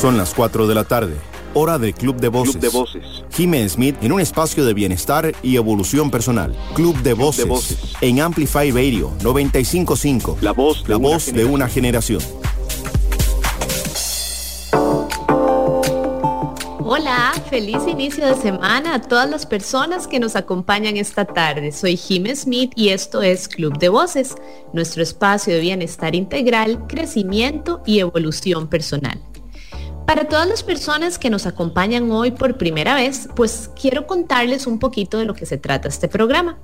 Son las 4 de la tarde. Hora de Club de Voces. Club de Voces. Jimmy Smith en un espacio de bienestar y evolución personal. Club de Voces. de Voces. En Amplify Radio 955. La voz de La una voz de una generación. Hola, feliz inicio de semana a todas las personas que nos acompañan esta tarde. Soy Jim Smith y esto es Club de Voces, nuestro espacio de bienestar integral, crecimiento y evolución personal. Para todas las personas que nos acompañan hoy por primera vez, pues quiero contarles un poquito de lo que se trata este programa.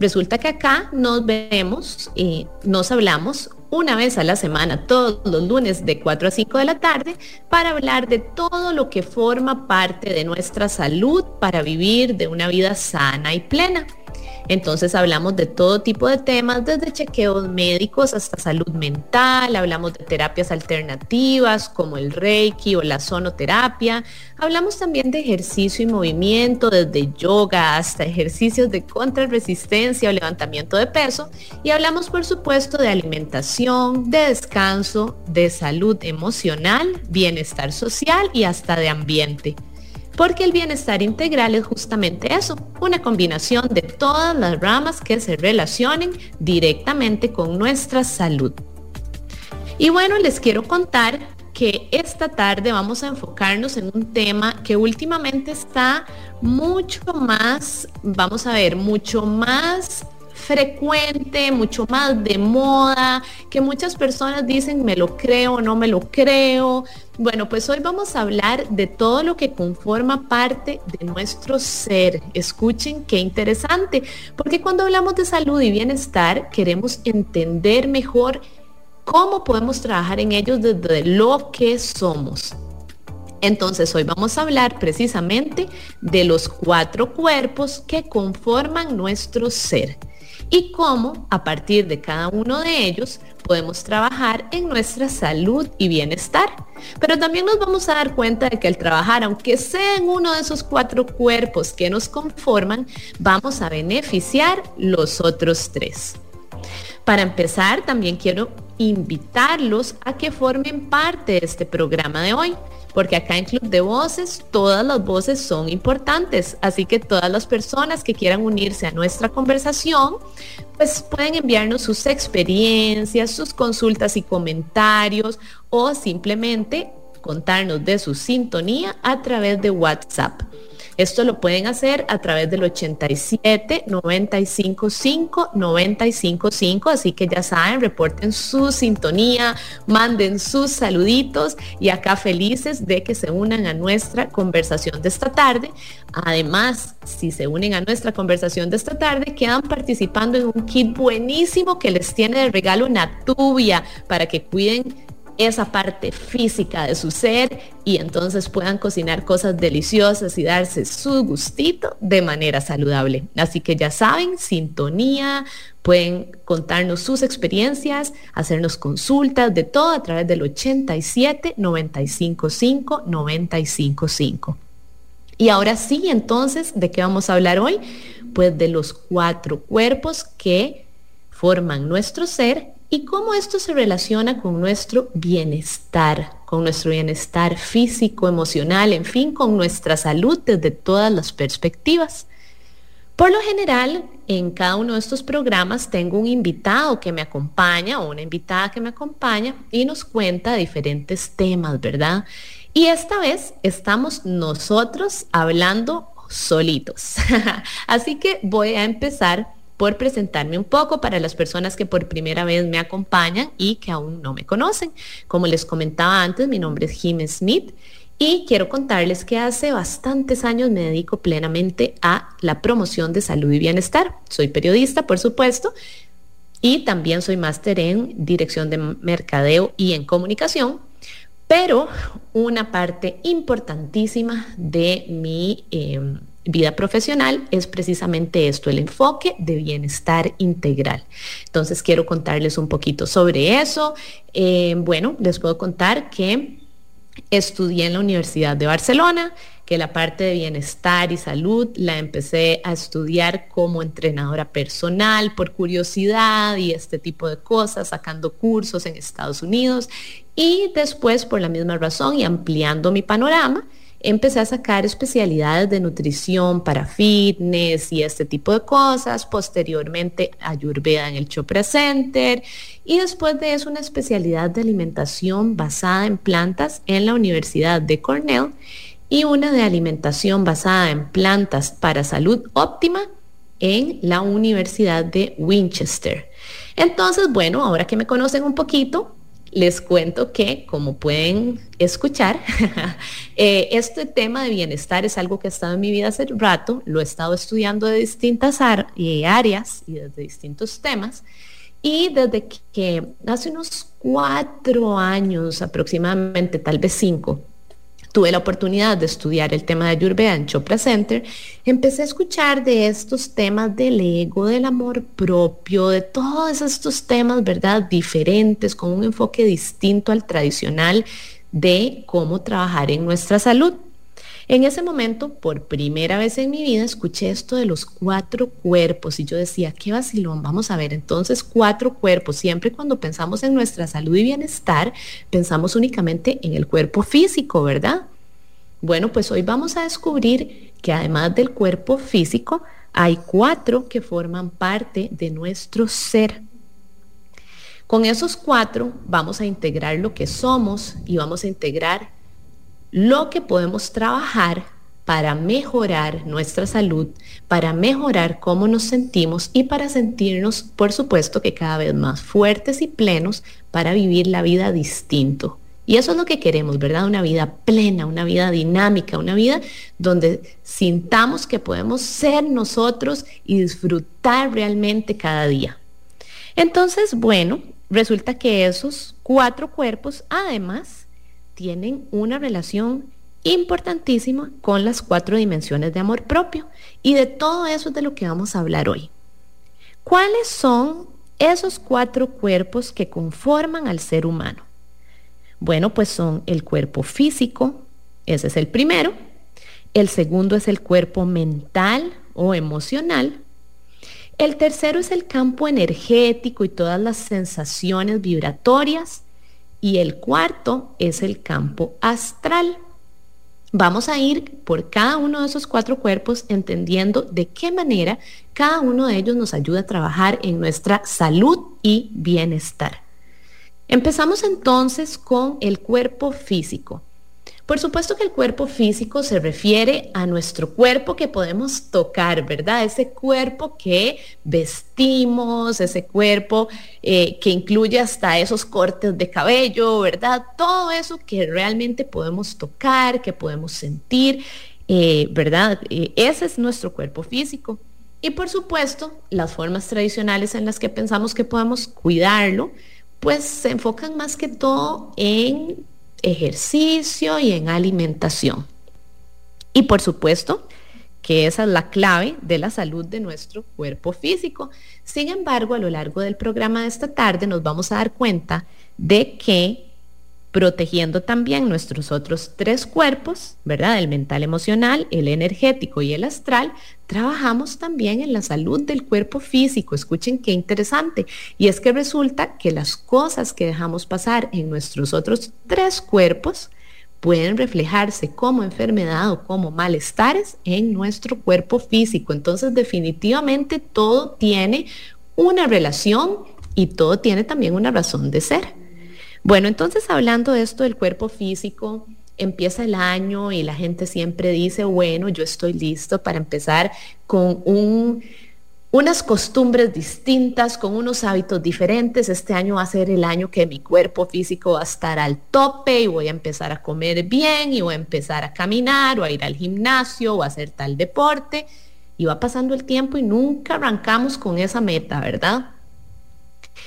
Resulta que acá nos vemos y nos hablamos una vez a la semana, todos los lunes de 4 a 5 de la tarde, para hablar de todo lo que forma parte de nuestra salud para vivir de una vida sana y plena. Entonces hablamos de todo tipo de temas, desde chequeos médicos hasta salud mental, hablamos de terapias alternativas como el reiki o la sonoterapia, hablamos también de ejercicio y movimiento, desde yoga hasta ejercicios de contrarresistencia o levantamiento de peso, y hablamos por supuesto de alimentación, de descanso, de salud emocional, bienestar social y hasta de ambiente porque el bienestar integral es justamente eso, una combinación de todas las ramas que se relacionen directamente con nuestra salud. Y bueno, les quiero contar que esta tarde vamos a enfocarnos en un tema que últimamente está mucho más, vamos a ver, mucho más frecuente, mucho más de moda, que muchas personas dicen me lo creo no me lo creo. Bueno, pues hoy vamos a hablar de todo lo que conforma parte de nuestro ser. Escuchen qué interesante, porque cuando hablamos de salud y bienestar queremos entender mejor cómo podemos trabajar en ellos desde lo que somos. Entonces hoy vamos a hablar precisamente de los cuatro cuerpos que conforman nuestro ser y cómo a partir de cada uno de ellos podemos trabajar en nuestra salud y bienestar. Pero también nos vamos a dar cuenta de que al trabajar, aunque sea en uno de esos cuatro cuerpos que nos conforman, vamos a beneficiar los otros tres. Para empezar, también quiero invitarlos a que formen parte de este programa de hoy porque acá en Club de Voces todas las voces son importantes, así que todas las personas que quieran unirse a nuestra conversación, pues pueden enviarnos sus experiencias, sus consultas y comentarios o simplemente contarnos de su sintonía a través de WhatsApp. Esto lo pueden hacer a través del 87 955 955, así que ya saben, reporten su sintonía, manden sus saluditos y acá felices de que se unan a nuestra conversación de esta tarde. Además, si se unen a nuestra conversación de esta tarde, quedan participando en un kit buenísimo que les tiene de regalo una tubia para que cuiden esa parte física de su ser y entonces puedan cocinar cosas deliciosas y darse su gustito de manera saludable. Así que ya saben, sintonía, pueden contarnos sus experiencias, hacernos consultas de todo a través del 87 955 955. Y ahora sí, entonces, ¿de qué vamos a hablar hoy? Pues de los cuatro cuerpos que forman nuestro ser y cómo esto se relaciona con nuestro bienestar, con nuestro bienestar físico, emocional, en fin, con nuestra salud desde todas las perspectivas. Por lo general, en cada uno de estos programas tengo un invitado que me acompaña o una invitada que me acompaña y nos cuenta diferentes temas, ¿verdad? Y esta vez estamos nosotros hablando solitos. Así que voy a empezar por presentarme un poco para las personas que por primera vez me acompañan y que aún no me conocen. Como les comentaba antes, mi nombre es Jim Smith y quiero contarles que hace bastantes años me dedico plenamente a la promoción de salud y bienestar. Soy periodista, por supuesto, y también soy máster en dirección de mercadeo y en comunicación. Pero una parte importantísima de mi em, vida profesional es precisamente esto, el enfoque de bienestar integral. Entonces quiero contarles un poquito sobre eso. Eh, bueno, les puedo contar que estudié en la Universidad de Barcelona, que la parte de bienestar y salud la empecé a estudiar como entrenadora personal por curiosidad y este tipo de cosas, sacando cursos en Estados Unidos y después por la misma razón y ampliando mi panorama, empecé a sacar especialidades de nutrición para fitness y este tipo de cosas. Posteriormente, Ayurveda en el Chopra Center. Y después de eso, una especialidad de alimentación basada en plantas en la Universidad de Cornell y una de alimentación basada en plantas para salud óptima en la Universidad de Winchester. Entonces, bueno, ahora que me conocen un poquito, les cuento que, como pueden escuchar, eh, este tema de bienestar es algo que ha estado en mi vida hace rato, lo he estado estudiando de distintas eh, áreas y desde distintos temas. Y desde que hace unos cuatro años aproximadamente, tal vez cinco, tuve la oportunidad de estudiar el tema de Ayurveda en Chopra Center, empecé a escuchar de estos temas del ego, del amor propio, de todos estos temas, ¿verdad? Diferentes, con un enfoque distinto al tradicional de cómo trabajar en nuestra salud. En ese momento, por primera vez en mi vida, escuché esto de los cuatro cuerpos y yo decía, qué vacilón, vamos a ver, entonces cuatro cuerpos. Siempre cuando pensamos en nuestra salud y bienestar, pensamos únicamente en el cuerpo físico, ¿verdad? Bueno, pues hoy vamos a descubrir que además del cuerpo físico, hay cuatro que forman parte de nuestro ser. Con esos cuatro vamos a integrar lo que somos y vamos a integrar lo que podemos trabajar para mejorar nuestra salud, para mejorar cómo nos sentimos y para sentirnos, por supuesto, que cada vez más fuertes y plenos para vivir la vida distinto. Y eso es lo que queremos, ¿verdad? Una vida plena, una vida dinámica, una vida donde sintamos que podemos ser nosotros y disfrutar realmente cada día. Entonces, bueno, resulta que esos cuatro cuerpos, además, tienen una relación importantísima con las cuatro dimensiones de amor propio. Y de todo eso es de lo que vamos a hablar hoy. ¿Cuáles son esos cuatro cuerpos que conforman al ser humano? Bueno, pues son el cuerpo físico, ese es el primero. El segundo es el cuerpo mental o emocional. El tercero es el campo energético y todas las sensaciones vibratorias. Y el cuarto es el campo astral. Vamos a ir por cada uno de esos cuatro cuerpos entendiendo de qué manera cada uno de ellos nos ayuda a trabajar en nuestra salud y bienestar. Empezamos entonces con el cuerpo físico. Por supuesto que el cuerpo físico se refiere a nuestro cuerpo que podemos tocar, ¿verdad? Ese cuerpo que vestimos, ese cuerpo eh, que incluye hasta esos cortes de cabello, ¿verdad? Todo eso que realmente podemos tocar, que podemos sentir, eh, ¿verdad? Eh, ese es nuestro cuerpo físico. Y por supuesto, las formas tradicionales en las que pensamos que podemos cuidarlo, pues se enfocan más que todo en ejercicio y en alimentación. Y por supuesto que esa es la clave de la salud de nuestro cuerpo físico. Sin embargo, a lo largo del programa de esta tarde nos vamos a dar cuenta de que protegiendo también nuestros otros tres cuerpos, ¿verdad? El mental emocional, el energético y el astral, trabajamos también en la salud del cuerpo físico. Escuchen qué interesante. Y es que resulta que las cosas que dejamos pasar en nuestros otros tres cuerpos pueden reflejarse como enfermedad o como malestares en nuestro cuerpo físico. Entonces, definitivamente todo tiene una relación y todo tiene también una razón de ser. Bueno, entonces hablando de esto del cuerpo físico, empieza el año y la gente siempre dice, bueno, yo estoy listo para empezar con unas costumbres distintas, con unos hábitos diferentes. Este año va a ser el año que mi cuerpo físico va a estar al tope y voy a empezar a comer bien y voy a empezar a caminar o a ir al gimnasio o a hacer tal deporte. Y va pasando el tiempo y nunca arrancamos con esa meta, ¿verdad?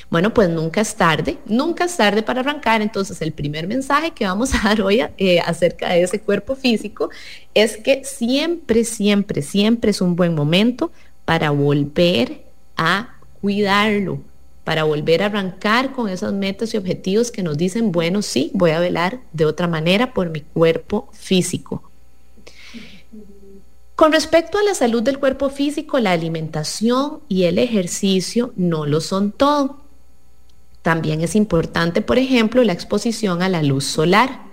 Bueno, pues nunca es tarde, nunca es tarde para arrancar. Entonces, el primer mensaje que vamos a dar hoy eh, acerca de ese cuerpo físico es que siempre, siempre, siempre es un buen momento para volver a cuidarlo, para volver a arrancar con esas metas y objetivos que nos dicen, bueno, sí, voy a velar de otra manera por mi cuerpo físico. Con respecto a la salud del cuerpo físico, la alimentación y el ejercicio no lo son todo. También es importante, por ejemplo, la exposición a la luz solar.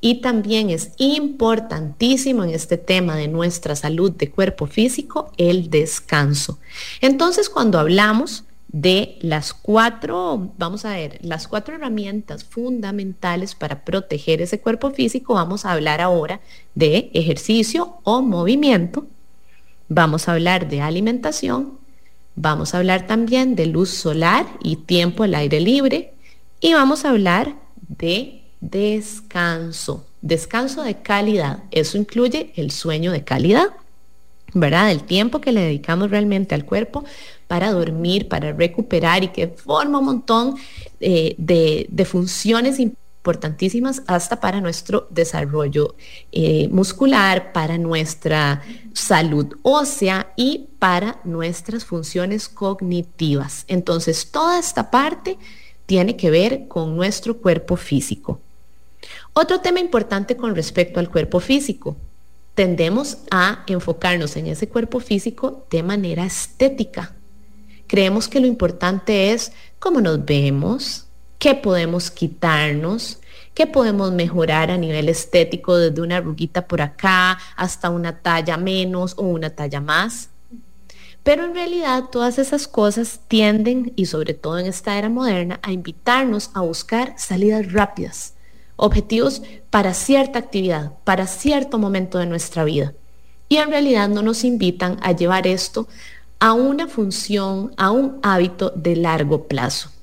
Y también es importantísimo en este tema de nuestra salud de cuerpo físico el descanso. Entonces, cuando hablamos de las cuatro, vamos a ver, las cuatro herramientas fundamentales para proteger ese cuerpo físico, vamos a hablar ahora de ejercicio o movimiento, vamos a hablar de alimentación, vamos a hablar también de luz solar y tiempo al aire libre y vamos a hablar de descanso, descanso de calidad. Eso incluye el sueño de calidad, ¿verdad? El tiempo que le dedicamos realmente al cuerpo para dormir, para recuperar y que forma un montón eh, de, funciones importantísimas hasta para nuestro desarrollo eh, muscular, para nuestra salud ósea y para nuestras funciones cognitivas. Entonces, toda esta parte tiene que ver con nuestro cuerpo físico. Otro tema importante con respecto al cuerpo físico. Tendemos a enfocarnos en ese cuerpo físico de manera estética. Creemos que lo importante es cómo nos vemos, qué podemos quitarnos, qué podemos mejorar a nivel estético desde una arruguita por acá hasta una talla menos o una talla más. Pero en realidad todas esas cosas tienden, y sobre todo en esta era moderna, a invitarnos a buscar salidas rápidas, objetivos para cierta actividad, para cierto momento de nuestra vida. Y en realidad no nos invitan a llevar esto a una función, a un hábito de largo plazo.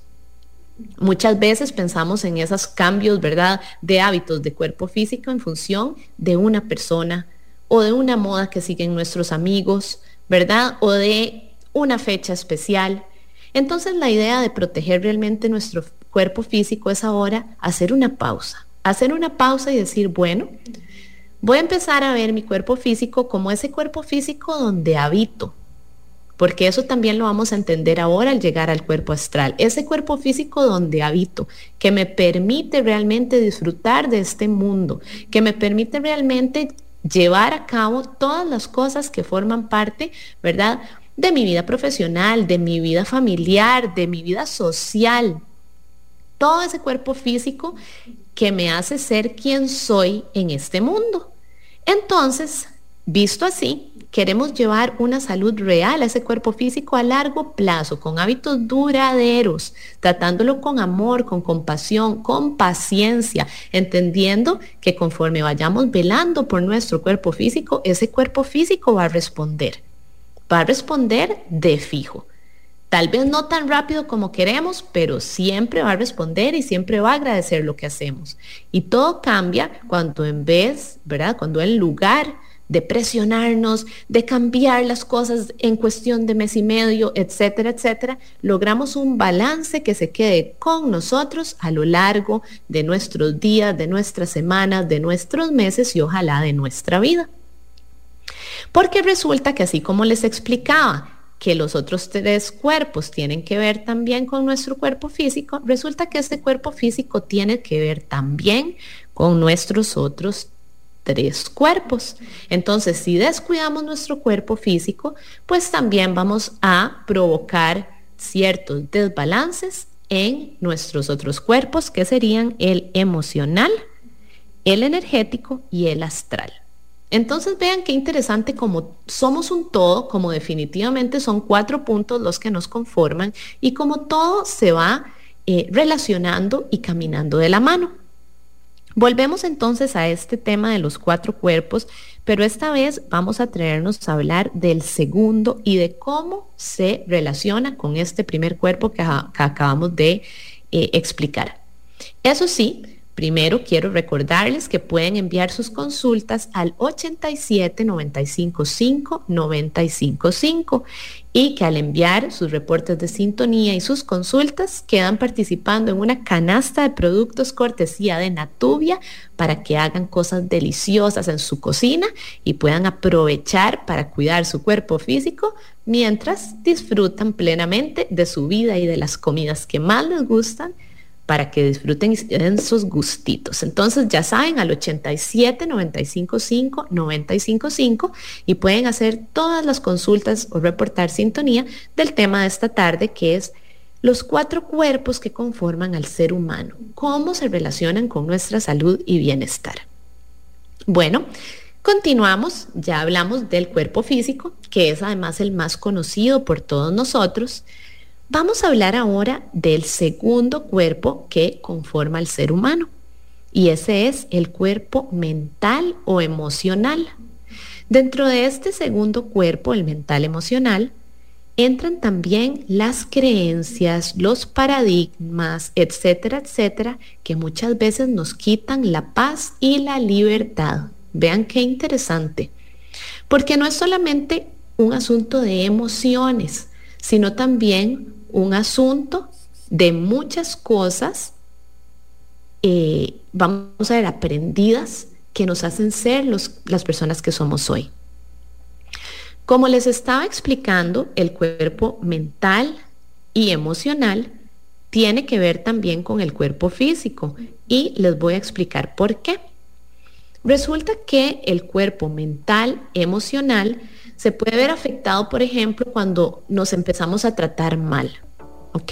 Muchas veces pensamos en esos cambios, ¿verdad?, de hábitos de cuerpo físico en función de una persona o de una moda que siguen nuestros amigos, ¿verdad? O de una fecha especial. Entonces la idea de proteger realmente nuestro cuerpo físico es ahora hacer una pausa, hacer una pausa y decir, bueno, voy a empezar a ver mi cuerpo físico como ese cuerpo físico donde habito, porque eso también lo vamos a entender ahora al llegar al cuerpo astral, ese cuerpo físico donde habito, que me permite realmente disfrutar de este mundo, que me permite realmente llevar a cabo todas las cosas que forman parte, ¿verdad? De mi vida profesional, de mi vida familiar, de mi vida social, todo ese cuerpo físico que me hace ser quien soy en este mundo. Entonces, visto así, queremos llevar una salud real a ese cuerpo físico a largo plazo, con hábitos duraderos, tratándolo con amor, con compasión, con paciencia, entendiendo que conforme vayamos velando por nuestro cuerpo físico, ese cuerpo físico va a responder. Va a responder de fijo. Tal vez no tan rápido como queremos, pero siempre va a responder y siempre va a agradecer lo que hacemos. Y todo cambia cuando en vez, ¿verdad? Cuando en lugar de presionarnos, de cambiar las cosas en cuestión de mes y medio, etcétera, etcétera, logramos un balance que se quede con nosotros a lo largo de nuestros días, de nuestras semanas, de nuestros meses y ojalá de nuestra vida. Porque resulta que así como les explicaba, que los otros tres cuerpos tienen que ver también con nuestro cuerpo físico, resulta que este cuerpo físico tiene que ver también con nuestros otros tres cuerpos. Entonces, si descuidamos nuestro cuerpo físico, pues también vamos a provocar ciertos desbalances en nuestros otros cuerpos, que serían el emocional, el energético y el astral. Entonces vean qué interesante como somos un todo, como definitivamente son cuatro puntos los que nos conforman y como todo se va eh, relacionando y caminando de la mano. Volvemos entonces a este tema de los cuatro cuerpos, pero esta vez vamos a traernos a hablar del segundo y de cómo se relaciona con este primer cuerpo que, acabamos de eh, explicar. Eso sí, Primero quiero recordarles que pueden enviar sus consultas al 87 95 5 95 5 y que al enviar sus reportes de sintonía y sus consultas quedan participando en una canasta de productos cortesía de Natubia para que hagan cosas deliciosas en su cocina y puedan aprovechar para cuidar su cuerpo físico mientras disfrutan plenamente de su vida y de las comidas que más les gustan para que disfruten en sus gustitos. Entonces ya saben, al 87 95 5 95 5 y pueden hacer todas las consultas o reportar sintonía del tema de esta tarde que es los cuatro cuerpos que conforman al ser humano, cómo se relacionan con nuestra salud y bienestar. Bueno, continuamos, ya hablamos del cuerpo físico, que es además el más conocido por todos nosotros. Vamos a hablar ahora del segundo cuerpo que conforma al ser humano, y ese es el cuerpo mental o emocional. Dentro de este segundo cuerpo, el mental emocional, entran también las creencias, los paradigmas, etcétera, etcétera, que muchas veces nos quitan la paz y la libertad. Vean qué interesante. Porque no es solamente un asunto de emociones, sino también un asunto de muchas cosas, eh, vamos a ver, aprendidas que nos hacen ser las personas que somos hoy. Como les estaba explicando, el cuerpo mental y emocional tiene que ver también con el cuerpo físico y les voy a explicar por qué. Resulta que el cuerpo mental, emocional, se puede ver afectado, por ejemplo, cuando nos empezamos a tratar mal, ¿ok?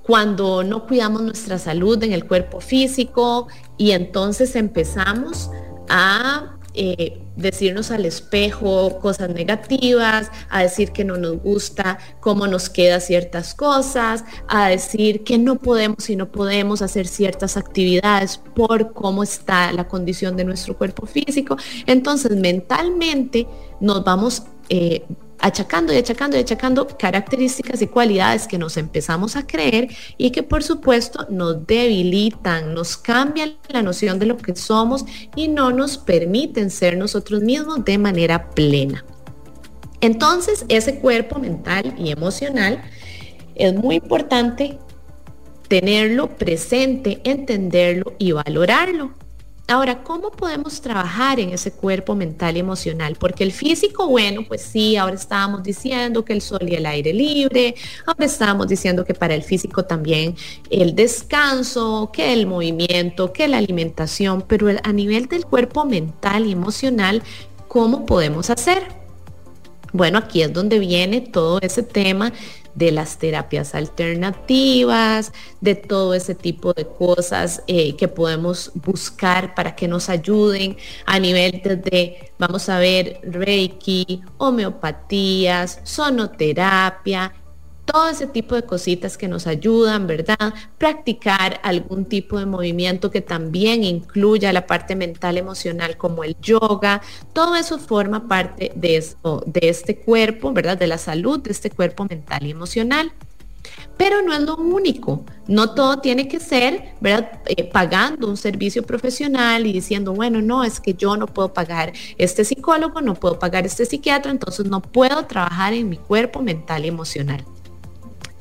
Cuando no cuidamos nuestra salud en el cuerpo físico y entonces empezamos a eh, decirnos al espejo cosas negativas, a decir que no nos gusta cómo nos queda ciertas cosas, a decir que no podemos y no podemos hacer ciertas actividades por cómo está la condición de nuestro cuerpo físico. Entonces, mentalmente nos vamos eh, achacando y achacando y achacando características y cualidades que nos empezamos a creer y que por supuesto nos debilitan, nos cambian la noción de lo que somos y no nos permiten ser nosotros mismos de manera plena. Entonces, ese cuerpo mental y emocional es muy importante tenerlo presente, entenderlo y valorarlo. Ahora, ¿cómo podemos trabajar en ese cuerpo mental y emocional? Porque el físico, bueno, pues sí, ahora estábamos diciendo que el sol y el aire libre, ahora estábamos diciendo que para el físico también el descanso, que el movimiento, que la alimentación, pero a nivel del cuerpo mental y emocional, ¿cómo podemos hacer? Bueno, aquí es donde viene todo ese tema de las terapias alternativas, de todo ese tipo de cosas eh, que podemos buscar para que nos ayuden a nivel de, vamos a ver, Reiki, homeopatías, sonoterapia, todo ese tipo de cositas que nos ayudan, ¿verdad? Practicar algún tipo de movimiento que también incluya la parte mental, emocional, como el yoga, todo eso forma parte de, de este cuerpo, ¿verdad? De la salud de este cuerpo mental y emocional. Pero no es lo único. No todo tiene que ser, ¿verdad? Eh, pagando un servicio profesional y diciendo, bueno, no, es que yo no puedo pagar este psicólogo, no puedo pagar este psiquiatra, entonces no puedo trabajar en mi cuerpo mental y emocional.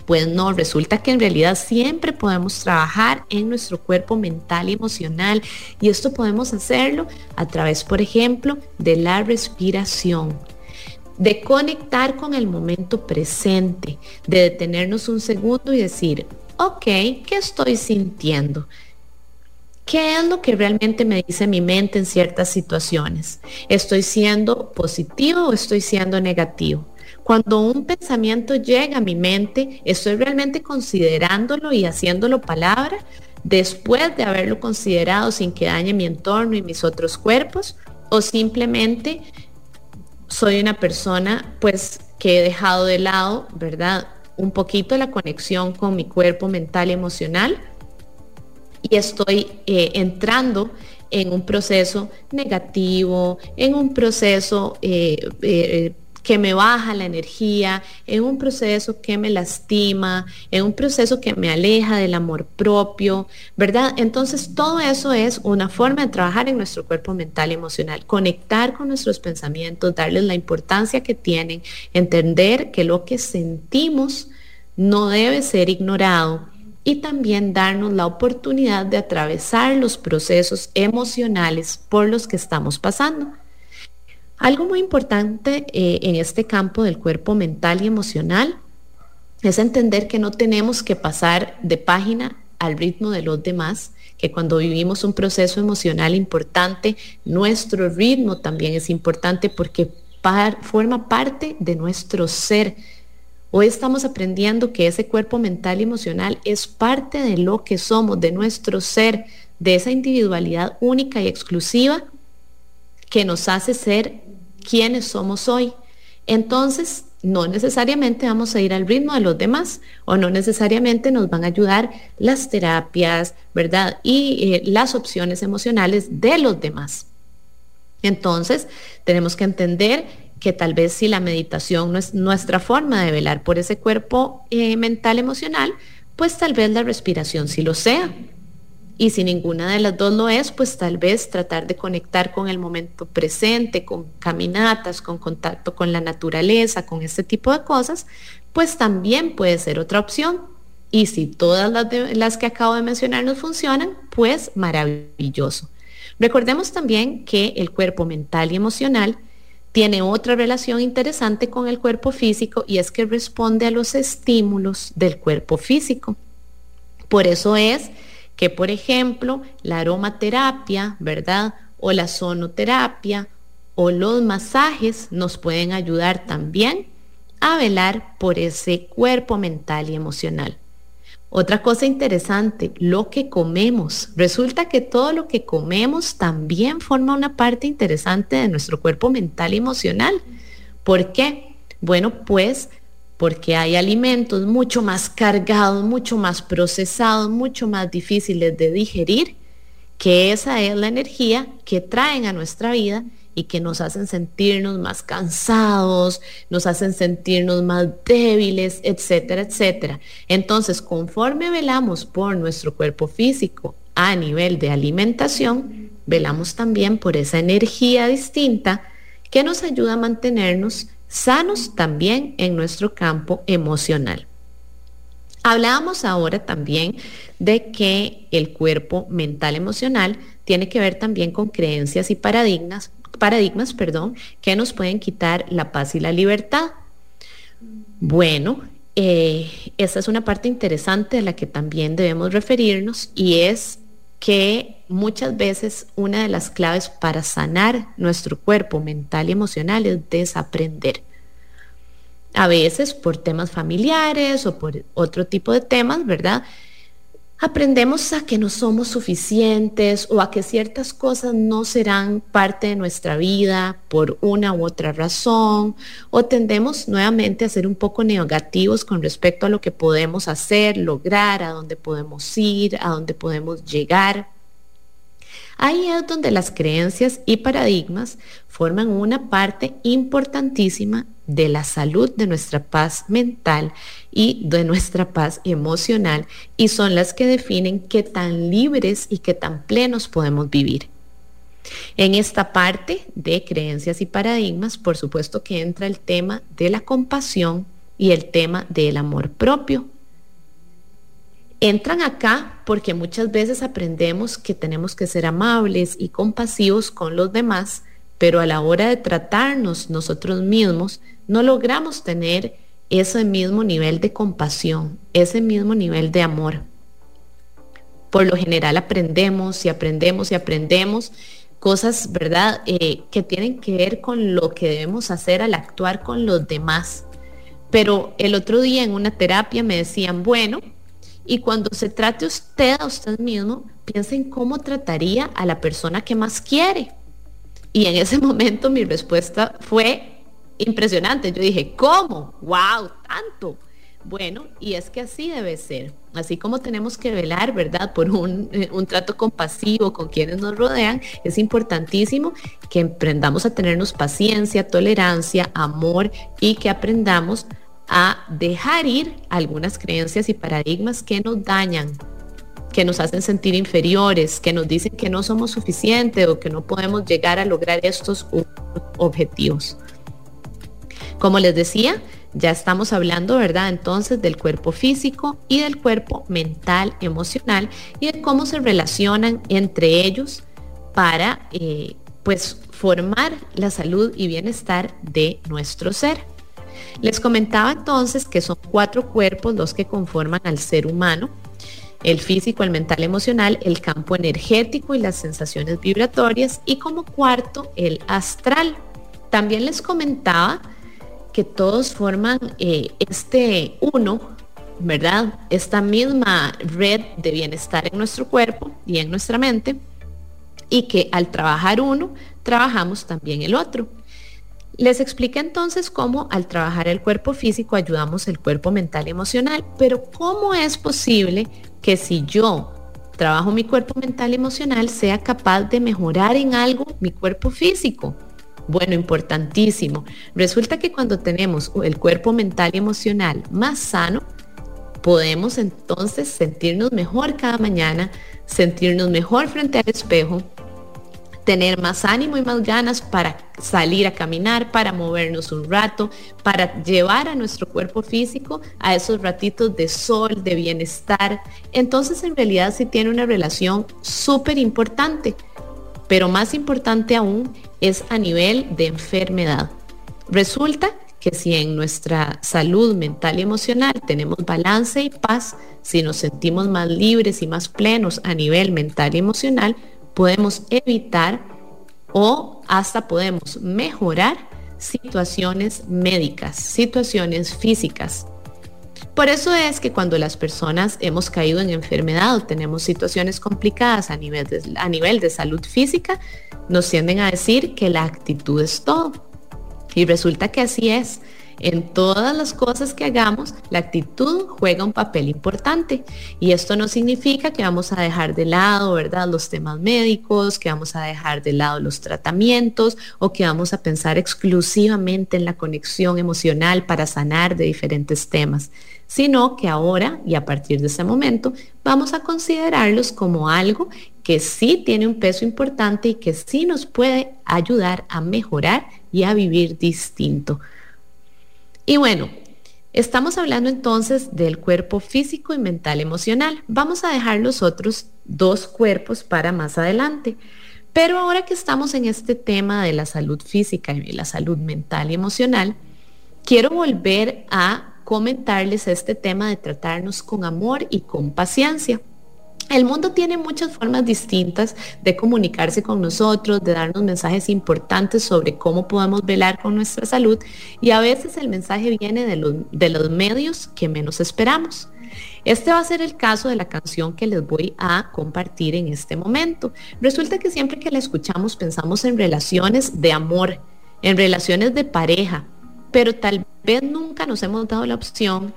Pues no, resulta que en realidad siempre podemos trabajar en nuestro cuerpo mental y emocional y esto podemos hacerlo a través, por ejemplo, de la respiración de conectar con el momento presente, de detenernos un segundo y decir, ok, ¿qué estoy sintiendo? ¿Qué es lo que realmente me dice mi mente en ciertas situaciones? ¿Estoy siendo positivo o estoy siendo negativo? Cuando un pensamiento llega a mi mente, estoy realmente considerándolo y haciéndolo palabra después de haberlo considerado sin que dañe mi entorno y mis otros cuerpos o simplemente soy una persona pues que he dejado de lado, ¿verdad? Un poquito la conexión con mi cuerpo mental y emocional y estoy eh, entrando en un proceso negativo, en un proceso eh, eh, que me baja la energía, en un proceso que me lastima, en un proceso que me aleja del amor propio, ¿verdad? Entonces todo eso es una forma de trabajar en nuestro cuerpo mental y emocional, conectar con nuestros pensamientos, darles la importancia que tienen, entender que lo que sentimos no debe ser ignorado y también darnos la oportunidad de atravesar los procesos emocionales por los que estamos pasando. Algo muy importante eh, en este campo del cuerpo mental y emocional es entender que no tenemos que pasar de página al ritmo de los demás, que cuando vivimos un proceso emocional importante, nuestro ritmo también es importante porque forma parte de nuestro ser. Hoy estamos aprendiendo que ese cuerpo mental y emocional es parte de lo que somos, de nuestro ser, de esa individualidad única y exclusiva que nos hace ser quienes somos hoy. Entonces, no necesariamente vamos a ir al ritmo de los demás o no necesariamente nos van a ayudar las terapias, ¿verdad? Y eh, las opciones emocionales de los demás. Entonces, tenemos que entender que tal vez si la meditación no es nuestra forma de velar por ese cuerpo eh, mental emocional, pues tal vez la respiración sí lo sea. Y si ninguna de las dos lo es, pues tal vez tratar de conectar con el momento presente, con caminatas, con contacto con la naturaleza, con este tipo de cosas, pues también puede ser otra opción. Y si todas las, las que acabo de mencionar nos funcionan, pues maravilloso. Recordemos también que el cuerpo mental y emocional tiene otra relación interesante con el cuerpo físico y es que responde a los estímulos del cuerpo físico. Por eso es que, por ejemplo, la aromaterapia, ¿verdad? O la sonoterapia o los masajes nos pueden ayudar también a velar por ese cuerpo mental y emocional. Otra cosa interesante, lo que comemos. Resulta que todo lo que comemos también forma una parte interesante de nuestro cuerpo mental y emocional. ¿Por qué? Bueno, pues porque hay alimentos mucho más cargados, mucho más procesados, mucho más difíciles de digerir, que esa es la energía que traen a nuestra vida y que nos hacen sentirnos más cansados, nos hacen sentirnos más débiles, etcétera, etcétera. Entonces, conforme velamos por nuestro cuerpo físico a nivel de alimentación, velamos también por esa energía distinta que nos ayuda a mantenernos sanos también en nuestro campo emocional. Hablábamos ahora también de que el cuerpo mental emocional tiene que ver también con creencias y paradigmas, paradigmas, perdón, que nos pueden quitar la paz y la libertad. Bueno, eh, esa es una parte interesante de la que también debemos referirnos y es que muchas veces una de las claves para sanar nuestro cuerpo mental y emocional es desaprender. A veces por temas familiares o por otro tipo de temas, ¿verdad? Aprendemos a que no somos suficientes o a que ciertas cosas no serán parte de nuestra vida por una u otra razón o tendemos nuevamente a ser un poco negativos con respecto a lo que podemos hacer, lograr, a dónde podemos ir, a dónde podemos llegar. Ahí es donde las creencias y paradigmas forman una parte importantísima de la salud, de nuestra paz mental y de nuestra paz emocional y son las que definen qué tan libres y qué tan plenos podemos vivir. En esta parte de creencias y paradigmas, por supuesto que entra el tema de la compasión y el tema del amor propio entran acá porque muchas veces aprendemos que tenemos que ser amables y compasivos con los demás, pero a la hora de tratarnos nosotros mismos no logramos tener ese mismo nivel de compasión, ese mismo nivel de amor. Por lo general aprendemos y aprendemos y aprendemos cosas, ¿verdad?, eh, que tienen que ver con lo que debemos hacer al actuar con los demás. Pero el otro día en una terapia me decían, bueno, y cuando se trate usted a usted mismo, piensa en cómo trataría a la persona que más quiere. Y en ese momento mi respuesta fue impresionante. Yo dije, ¿cómo? ¡Wow! Tanto. Bueno, y es que así debe ser. Así como tenemos que velar, ¿verdad? Por un, eh, un, trato compasivo con quienes nos rodean, es importantísimo que aprendamos a tenernos paciencia, tolerancia, amor y que aprendamos a dejar ir algunas creencias y paradigmas que nos dañan, que nos hacen sentir inferiores, que nos dicen que no somos suficientes o que no podemos llegar a lograr estos objetivos. Como les decía, ya estamos hablando, ¿verdad? Entonces del cuerpo físico y del cuerpo mental, emocional y de cómo se relacionan entre ellos para, eh, pues, formar la salud y bienestar de nuestro ser. Les comentaba entonces que son cuatro cuerpos los que conforman al ser humano. el físico, el mental, emocional, el campo energético y las sensaciones vibratorias y como cuarto el astral. También les comentaba que todos forman eh, este uno, ¿verdad? Esta misma red de bienestar en nuestro cuerpo y en nuestra mente y que al trabajar uno, trabajamos también el otro. Les expliqué entonces cómo al trabajar el cuerpo físico ayudamos el cuerpo mental y emocional, pero ¿cómo es posible que si yo trabajo mi cuerpo mental y emocional sea capaz de mejorar en algo mi cuerpo físico? Bueno, importantísimo. Resulta que cuando tenemos el cuerpo mental y emocional más sano, podemos entonces sentirnos mejor cada mañana, sentirnos mejor frente al espejo, tener más ánimo y más ganas para salir a caminar, para movernos un rato, para llevar a nuestro cuerpo físico a esos ratitos de sol, de bienestar. Entonces en realidad sí tiene una relación súper importante, pero más importante aún es a nivel de enfermedad. Resulta que si en nuestra salud mental y emocional tenemos balance y paz, si nos sentimos más libres y más plenos a nivel mental y emocional, podemos evitar o hasta podemos mejorar situaciones médicas, situaciones físicas. Por eso es que cuando las personas hemos caído en enfermedad o tenemos situaciones complicadas a nivel de, a nivel de salud física, nos tienden a decir que la actitud es todo. Y resulta que así es. En todas las cosas que hagamos, la actitud juega un papel importante. Y esto no significa que vamos a dejar de lado, ¿verdad? Los temas médicos, que vamos a dejar de lado los tratamientos o que vamos a pensar exclusivamente en la conexión emocional para sanar de diferentes temas sino que ahora y a partir de ese momento vamos a considerarlos como algo que sí tiene un peso importante y que sí nos puede ayudar a mejorar y a vivir distinto. Y bueno, estamos hablando entonces del cuerpo físico y mental emocional. Vamos a dejar los otros dos cuerpos para más adelante. Pero ahora que estamos en este tema de la salud física y la salud mental y emocional, quiero volver a comentarles este tema de tratarnos con amor y con paciencia. El mundo tiene muchas formas distintas de comunicarse con nosotros, de darnos mensajes importantes sobre cómo podemos velar con nuestra salud y a veces el mensaje viene de los, medios que menos esperamos. Este va a ser el caso de la canción que les voy a compartir en este momento. Resulta que siempre que la escuchamos pensamos en relaciones de amor, en relaciones de pareja, pero tal vez nunca nos hemos dado la opción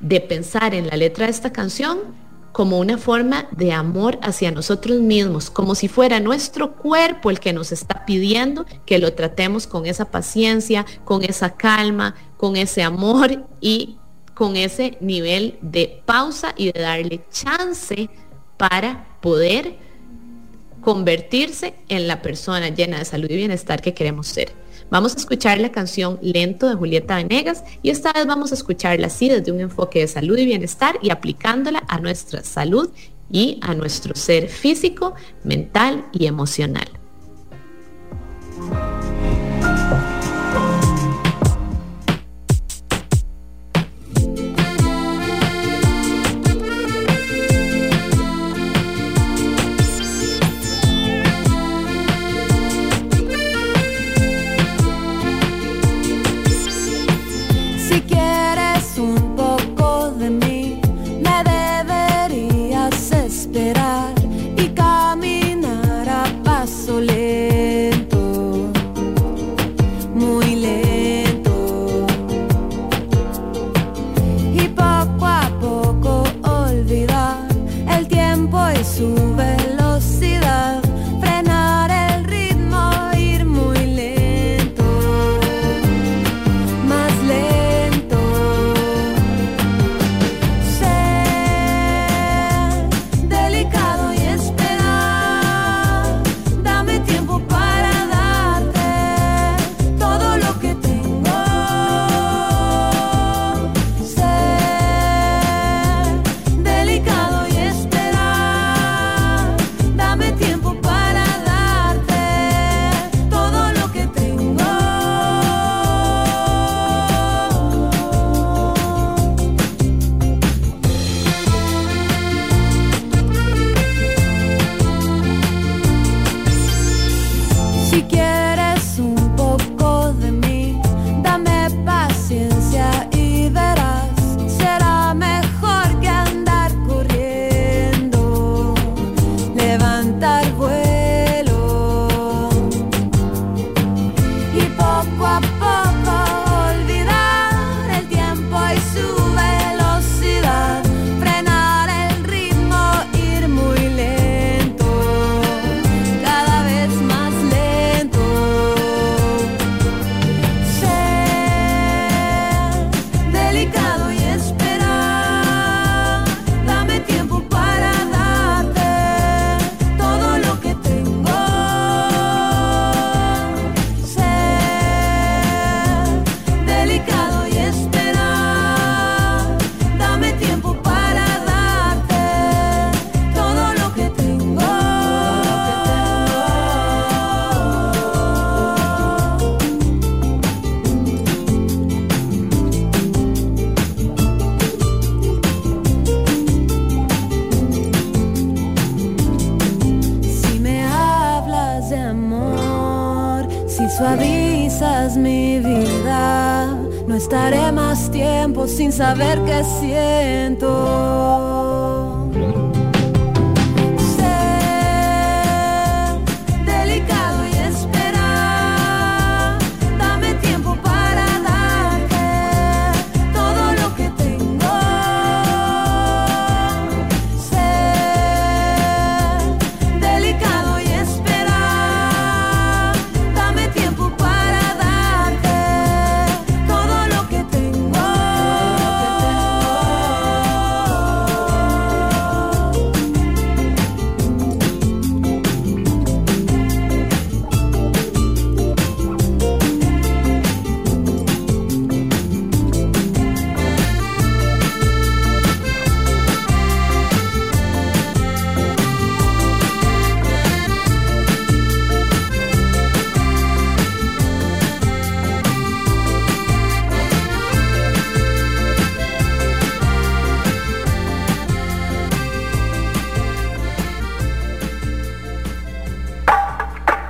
de pensar en la letra de esta canción como una forma de amor hacia nosotros mismos, como si fuera nuestro cuerpo el que nos está pidiendo que lo tratemos con esa paciencia, con esa calma, con ese amor y con ese nivel de pausa y de darle chance para poder convertirse en la persona llena de salud y bienestar que queremos ser. Vamos a escuchar la canción Lento de Julieta Venegas y esta vez vamos a escucharla así desde un enfoque de salud y bienestar y aplicándola a nuestra salud y a nuestro ser físico, mental y emocional. Saber qué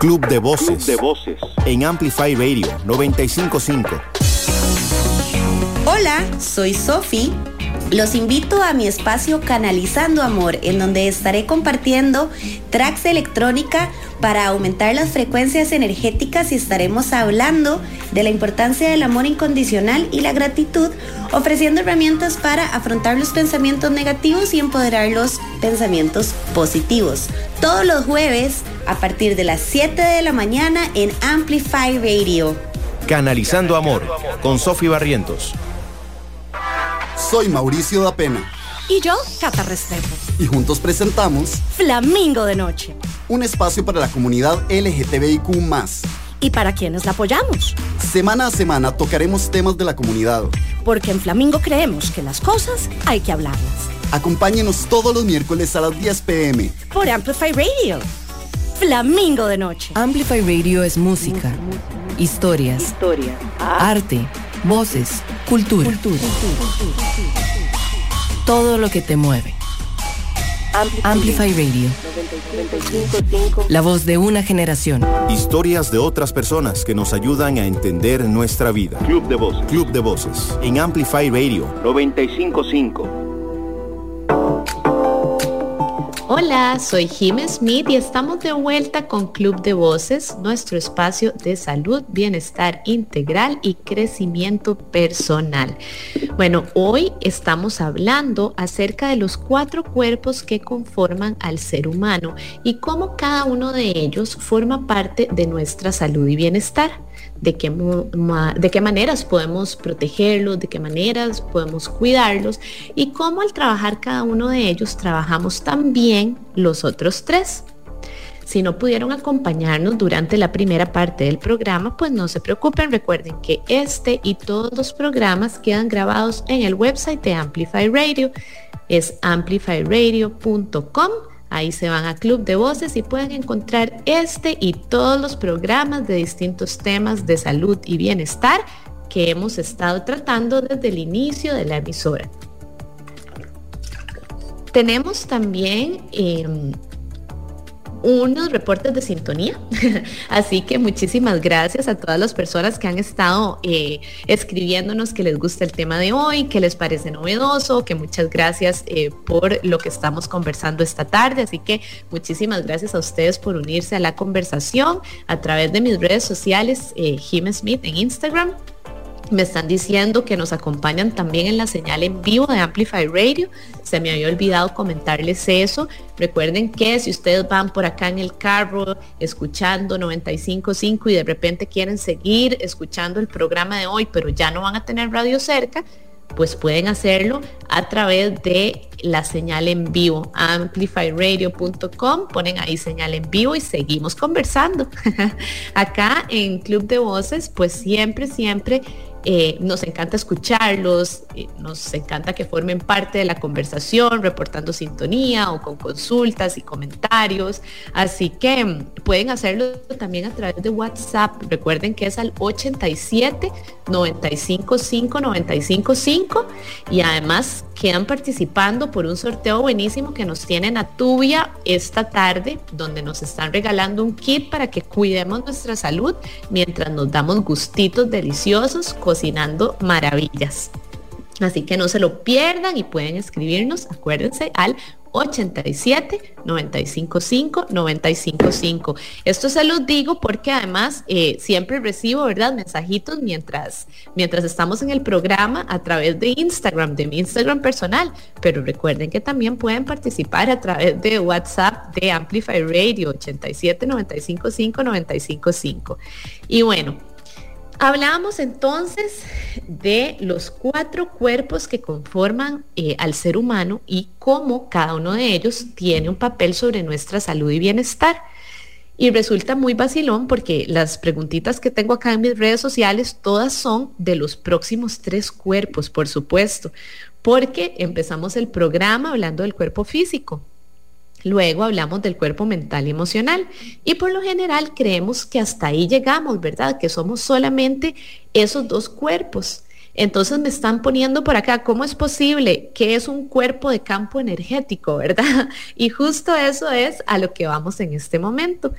Club de Voces. de Voces. En Amplify Radio 955. Hola, soy Sofi. Los invito a mi espacio Canalizando Amor, en donde estaré compartiendo tracks de electrónica para aumentar las frecuencias energéticas y estaremos hablando de la importancia del amor incondicional y la gratitud, ofreciendo herramientas para afrontar los pensamientos negativos y empoderar los pensamientos positivos. Todos los jueves a partir de las 7 de la mañana en Amplify Radio. Canalizando Amor con Sofi Barrientos. Soy Mauricio da Pena. Y yo, Cata Restrepo. Y juntos presentamos Flamingo de Noche. Un espacio para la comunidad LGTBIQ. Y para quienes la apoyamos. Semana a semana tocaremos temas de la comunidad. Porque en Flamingo creemos que las cosas hay que hablarlas. Acompáñenos todos los miércoles a las 10 pm. Por Amplify Radio Flamingo de Noche. Amplify Radio es música, historias, arte, voces, cultura. Todo lo que te mueve. Amplify Radio. La voz de una generación. Historias de otras personas que nos ayudan a entender nuestra vida. Club de Voces. Club de Voces. En Amplify Radio 955. Hola, soy Jim Smith y estamos de vuelta con Club de Voces, nuestro espacio de salud, bienestar integral y crecimiento personal. Bueno, hoy estamos hablando acerca de los cuatro cuerpos que conforman al ser humano y cómo cada uno de ellos forma parte de nuestra salud y bienestar de qué, de qué maneras podemos protegerlos, de qué maneras podemos cuidarlos y cómo al trabajar cada uno de ellos trabajamos también los otros tres. Si no pudieron acompañarnos durante la primera parte del programa, pues no se preocupen, recuerden que este y todos los programas quedan grabados en el website de Amplify Radio, es amplifyradio.com Ahí se van a Club de Voces y pueden encontrar este y todos los programas de distintos temas de salud y bienestar que hemos estado tratando desde el inicio de la emisora. Tenemos también em, unos reportes de sintonía. Así que muchísimas gracias a todas las personas que han estado eh, escribiéndonos que les gusta el tema de hoy, que les parece novedoso, que muchas gracias eh, por lo que estamos conversando esta tarde. Así que muchísimas gracias a ustedes por unirse a la conversación a través de mis redes sociales, eh, Jim Smith en Instagram, me están diciendo que nos acompañan también en la señal en vivo de Amplify Radio. Se me había olvidado comentarles eso. Recuerden que si ustedes van por acá en el carro escuchando 95.5 y de repente quieren seguir escuchando el programa de hoy, pero ya no van a tener radio cerca, pues pueden hacerlo a través de la señal en vivo, amplifyradio.com, ponen ahí señal en vivo y seguimos conversando. Acá en Club de Voces, pues siempre, siempre eh, nos encanta escucharlos, eh, nos encanta que formen parte de la conversación, reportando sintonía o con consultas y comentarios. Así que mm, pueden hacerlo también a través de WhatsApp. Recuerden que es al 87 955 955 y además quedan participando por un sorteo buenísimo que nos tienen a Tubia esta tarde, donde nos están regalando un kit para que cuidemos nuestra salud mientras nos damos gustitos deliciosos cocinando maravillas. Así que no se lo pierdan y pueden escribirnos, acuérdense, al 87 955 955. Esto se los digo porque además eh, siempre recibo, ¿verdad? Mensajitos mientras, mientras estamos en el programa a través de Instagram, de mi Instagram personal. Pero recuerden que también pueden participar a través de WhatsApp de Amplify Radio 87 955 955. Y bueno, Hablábamos entonces de los cuatro cuerpos que conforman eh, al ser humano y cómo cada uno de ellos tiene un papel sobre nuestra salud y bienestar. Y resulta muy vacilón porque las preguntitas que tengo acá en mis redes sociales, todas son de los próximos tres cuerpos, por supuesto, porque empezamos el programa hablando del cuerpo físico, Luego hablamos del cuerpo mental y emocional y por lo general creemos que hasta ahí llegamos, ¿verdad? Que somos solamente esos dos cuerpos. Entonces me están poniendo por acá, ¿cómo es posible que es un cuerpo de campo energético, verdad? Y justo eso es a lo que vamos en este momento.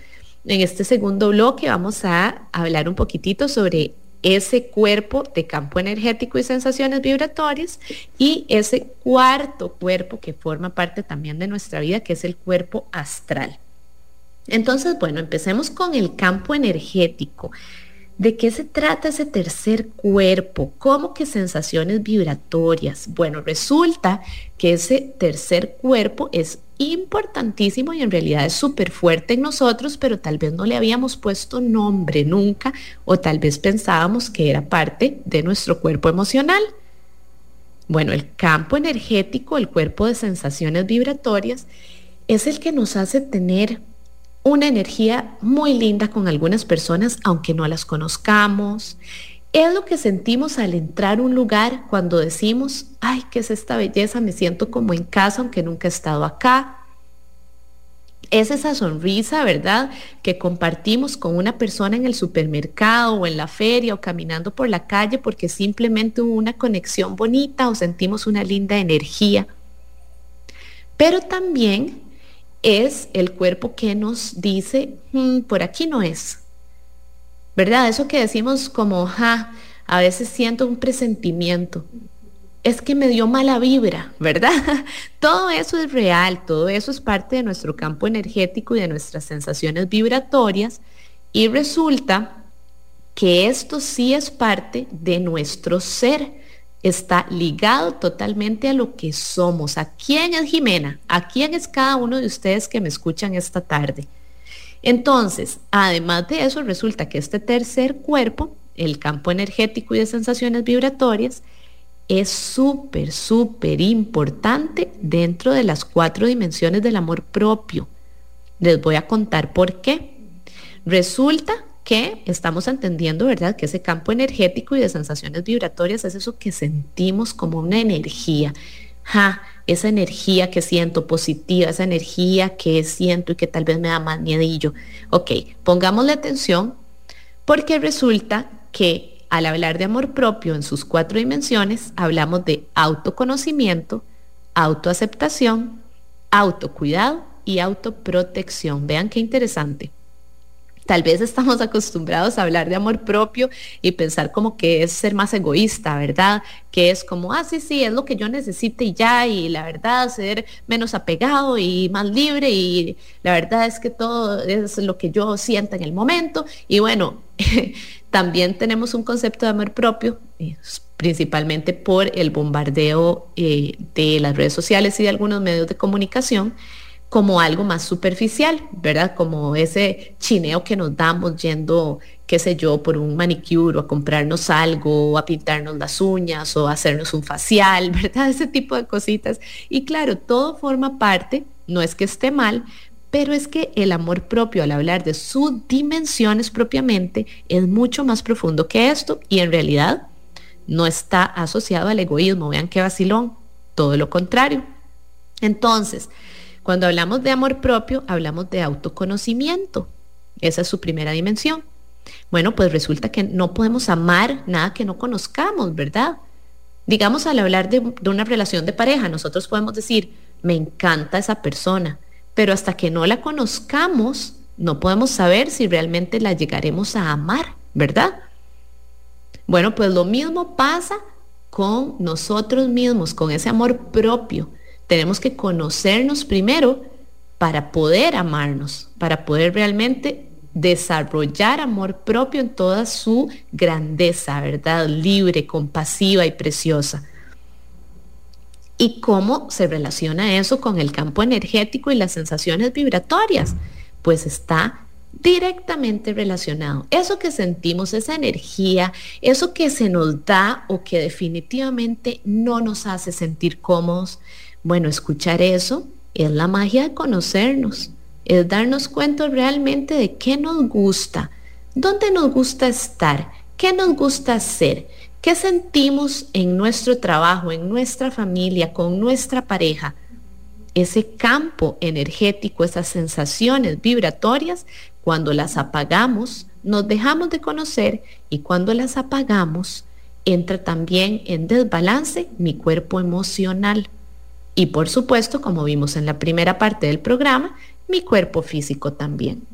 En este segundo bloque vamos a hablar un poquitito sobre ese cuerpo de campo energético y sensaciones vibratorias y ese cuarto cuerpo que forma parte también de nuestra vida, que es el cuerpo astral. Entonces, bueno, empecemos con el campo energético. ¿De qué se trata ese tercer cuerpo? ¿Cómo que sensaciones vibratorias? Bueno, resulta que ese tercer cuerpo es importantísimo y en realidad es súper fuerte en nosotros, pero tal vez no le habíamos puesto nombre nunca o tal vez pensábamos que era parte de nuestro cuerpo emocional. Bueno, el campo energético, el cuerpo de sensaciones vibratorias, es el que nos hace tener una energía muy linda con algunas personas, aunque no las conozcamos. Es lo que sentimos al entrar un lugar cuando decimos, ay, ¿qué es esta belleza? Me siento como en casa, aunque nunca he estado acá. Es esa sonrisa, ¿verdad? Que compartimos con una persona en el supermercado o en la feria o caminando por la calle porque simplemente hubo una conexión bonita o sentimos una linda energía. Pero también es el cuerpo que nos dice, mm, por aquí no es. ¿Verdad? Eso que decimos como, ja, a veces siento un presentimiento. Es que me dio mala vibra, ¿verdad? todo eso es real, todo eso es parte de nuestro campo energético y de nuestras sensaciones vibratorias. Y resulta que esto sí es parte de nuestro ser está ligado totalmente a lo que somos. ¿A quién es Jimena? ¿A quién es cada uno de ustedes que me escuchan esta tarde? Entonces, además de eso, resulta que este tercer cuerpo, el campo energético y de sensaciones vibratorias, es súper, súper importante dentro de las cuatro dimensiones del amor propio. Les voy a contar por qué. Resulta que estamos entendiendo, ¿verdad? Que ese campo energético y de sensaciones vibratorias es eso que sentimos como una energía. Ja, esa energía que siento positiva, esa energía que siento y que tal vez me da más miedillo. Ok, pongámosle atención porque resulta que al hablar de amor propio en sus cuatro dimensiones, hablamos de autoconocimiento, autoaceptación, autocuidado y autoprotección. Vean qué interesante. Tal vez estamos acostumbrados a hablar de amor propio y pensar como que es ser más egoísta, ¿verdad? Que es como, ah, sí, sí, es lo que yo necesite y ya, y la verdad, ser menos apegado y más libre, y la verdad es que todo es lo que yo sienta en el momento. Y bueno, también tenemos un concepto de amor propio, eh, principalmente por el bombardeo eh, de las redes sociales y de algunos medios de comunicación como algo más superficial, ¿verdad? Como ese chineo que nos damos yendo, qué sé yo, por un manicure o a comprarnos algo, o a pintarnos las uñas o a hacernos un facial, ¿verdad? Ese tipo de cositas. Y claro, todo forma parte, no es que esté mal, pero es que el amor propio al hablar de sus dimensiones propiamente es mucho más profundo que esto y en realidad no está asociado al egoísmo. Vean qué vacilón, todo lo contrario. Entonces, cuando hablamos de amor propio, hablamos de autoconocimiento. Esa es su primera dimensión. Bueno, pues resulta que no podemos amar nada que no conozcamos, ¿verdad? Digamos, al hablar de, una relación de pareja, nosotros podemos decir, me encanta esa persona, pero hasta que no la conozcamos, no podemos saber si realmente la llegaremos a amar, ¿verdad? Bueno, pues lo mismo pasa con nosotros mismos, con ese amor propio. Tenemos que conocernos primero para poder amarnos, para poder realmente desarrollar amor propio en toda su grandeza, ¿verdad? Libre, compasiva y preciosa. ¿Y cómo se relaciona eso con el campo energético y las sensaciones vibratorias? Pues está directamente relacionado. Eso que sentimos, esa energía, eso que se nos da o que definitivamente no nos hace sentir cómodos, bueno, escuchar eso es la magia de conocernos, es darnos cuenta realmente de qué nos gusta, dónde nos gusta estar, qué nos gusta hacer, qué sentimos en nuestro trabajo, en nuestra familia, con nuestra pareja. Ese campo energético, esas sensaciones vibratorias, cuando las apagamos, nos dejamos de conocer y cuando las apagamos, entra también en desbalance mi cuerpo emocional. Y por supuesto, como vimos en la primera parte del programa, mi cuerpo físico también.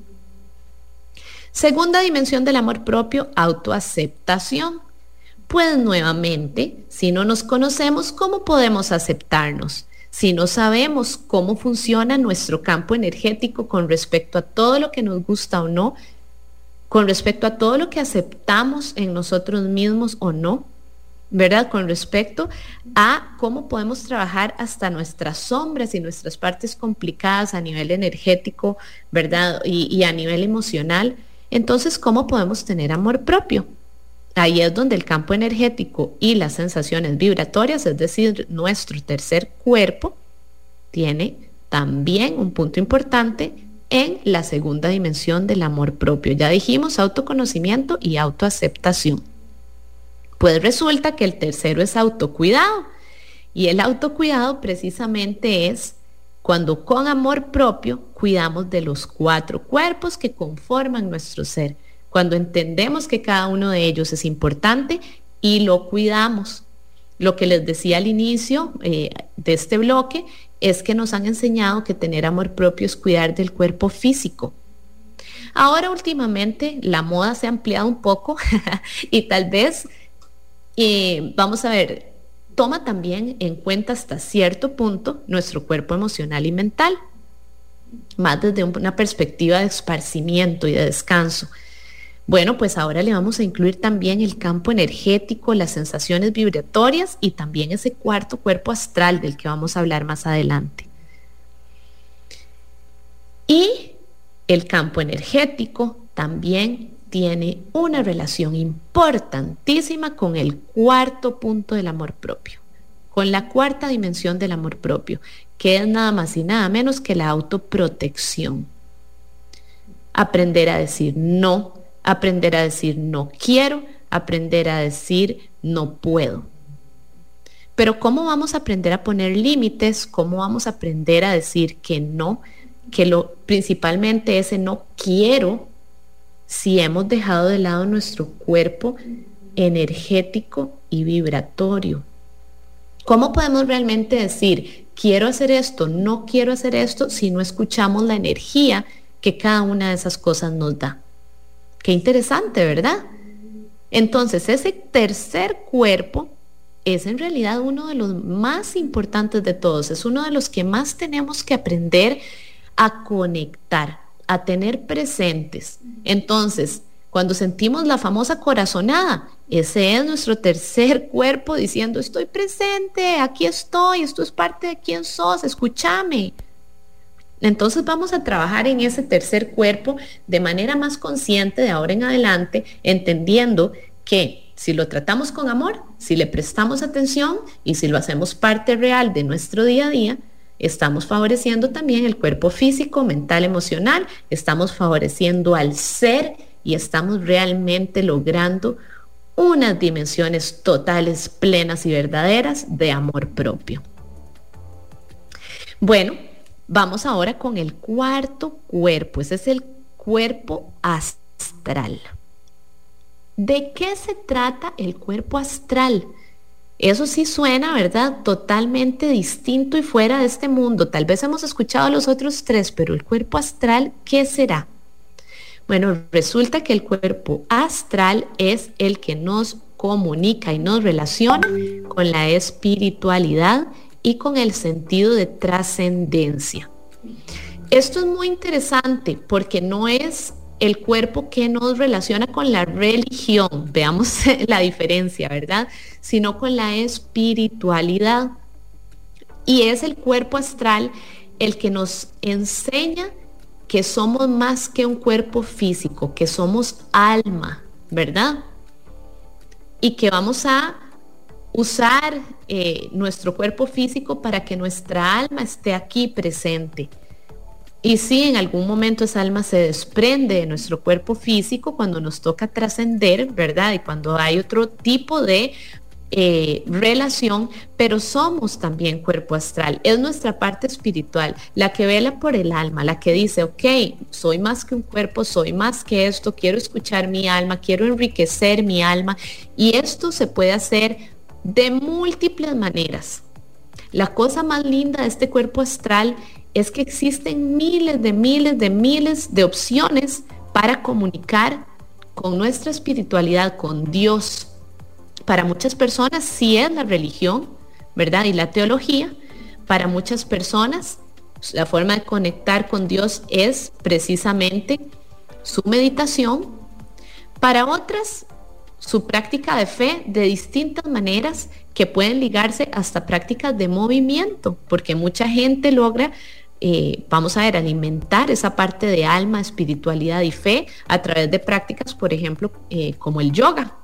Segunda dimensión del amor propio, autoaceptación. Pues nuevamente, si no nos conocemos, ¿cómo podemos aceptarnos? Si no sabemos cómo funciona nuestro campo energético con respecto a todo lo que nos gusta o no, con respecto a todo lo que aceptamos en nosotros mismos o no, ¿verdad? Con respecto a cómo podemos trabajar hasta nuestras sombras y nuestras partes complicadas a nivel energético, ¿verdad? Y, a nivel emocional. Entonces, ¿cómo podemos tener amor propio? Ahí es donde el campo energético y las sensaciones vibratorias, es decir, nuestro tercer cuerpo, tiene también un punto importante en la segunda dimensión del amor propio. Ya dijimos autoconocimiento y autoaceptación. Pues resulta que el tercero es autocuidado. Y el autocuidado precisamente es cuando con amor propio cuidamos de los cuatro cuerpos que conforman nuestro ser. Cuando entendemos que cada uno de ellos es importante y lo cuidamos. Lo que les decía al inicio eh, de este bloque es que nos han enseñado que tener amor propio es cuidar del cuerpo físico. Ahora últimamente la moda se ha ampliado un poco y tal vez vamos a ver, toma también en cuenta hasta cierto punto nuestro cuerpo emocional y mental, más desde una perspectiva de esparcimiento y de descanso. Bueno, pues ahora le vamos a incluir también el campo energético, las sensaciones vibratorias y también ese cuarto cuerpo astral del que vamos a hablar más adelante. Y el campo energético también tiene una relación importantísima con el cuarto punto del amor propio, con la cuarta dimensión del amor propio, que es nada más y nada menos que la autoprotección. Aprender a decir no, aprender a decir no quiero, aprender a decir no puedo. Pero ¿cómo vamos a aprender a poner límites? ¿Cómo vamos a aprender a decir que no? Que lo principalmente ese no quiero si hemos dejado de lado nuestro cuerpo energético y vibratorio. ¿Cómo podemos realmente decir quiero hacer esto, no quiero hacer esto, si no escuchamos la energía que cada una de esas cosas nos da. Qué interesante, ¿verdad? Entonces, ese tercer cuerpo es en realidad uno de los más importantes de todos, es uno de los que más tenemos que aprender a conectar, a tener presentes. Entonces, cuando sentimos la famosa corazonada, ese es nuestro tercer cuerpo diciendo, estoy presente, aquí estoy, esto es parte de quién sos, escúchame. Entonces vamos a trabajar en ese tercer cuerpo de manera más consciente de ahora en adelante, entendiendo que si lo tratamos con amor, si le prestamos atención y si lo hacemos parte real de nuestro día a día, estamos favoreciendo también el cuerpo físico, mental, emocional, estamos favoreciendo al ser y estamos realmente logrando unas dimensiones totales, plenas y verdaderas de amor propio. Bueno, vamos ahora con el cuarto cuerpo, ese es el cuerpo astral. ¿De qué se trata el cuerpo astral? Eso sí suena, ¿verdad? Totalmente distinto y fuera de este mundo. Tal vez hemos escuchado los otros tres, pero el cuerpo astral, ¿qué será? Bueno, resulta que el cuerpo astral es el que nos comunica y nos relaciona con la espiritualidad y con el sentido de trascendencia. Esto es muy interesante porque no es el cuerpo que nos relaciona con la religión, veamos la diferencia, ¿verdad? Sino con la espiritualidad. Y es el cuerpo astral el que nos enseña que somos más que un cuerpo físico, que somos alma, ¿verdad? Y que vamos a usar eh, nuestro cuerpo físico para que nuestra alma esté aquí presente. Y si en algún momento esa alma se desprende de nuestro cuerpo físico cuando nos toca trascender, ¿verdad? Y cuando hay otro tipo de eh, relación, pero somos también cuerpo astral. Es nuestra parte espiritual, la que vela por el alma, la que dice, ok, soy más que un cuerpo, soy más que esto, quiero escuchar mi alma, quiero enriquecer mi alma. Y esto se puede hacer de múltiples maneras. La cosa más linda de este cuerpo astral es que existen miles de miles de miles de opciones para comunicar con nuestra espiritualidad, con Dios, para muchas personas sí es la religión, ¿verdad? Y la teología. Para muchas personas la forma de conectar con Dios es precisamente su meditación. Para otras, su práctica de fe de distintas maneras que pueden ligarse hasta prácticas de movimiento, porque mucha gente logra, eh, vamos a ver, alimentar esa parte de alma, espiritualidad y fe a través de prácticas, por ejemplo, eh, como el yoga,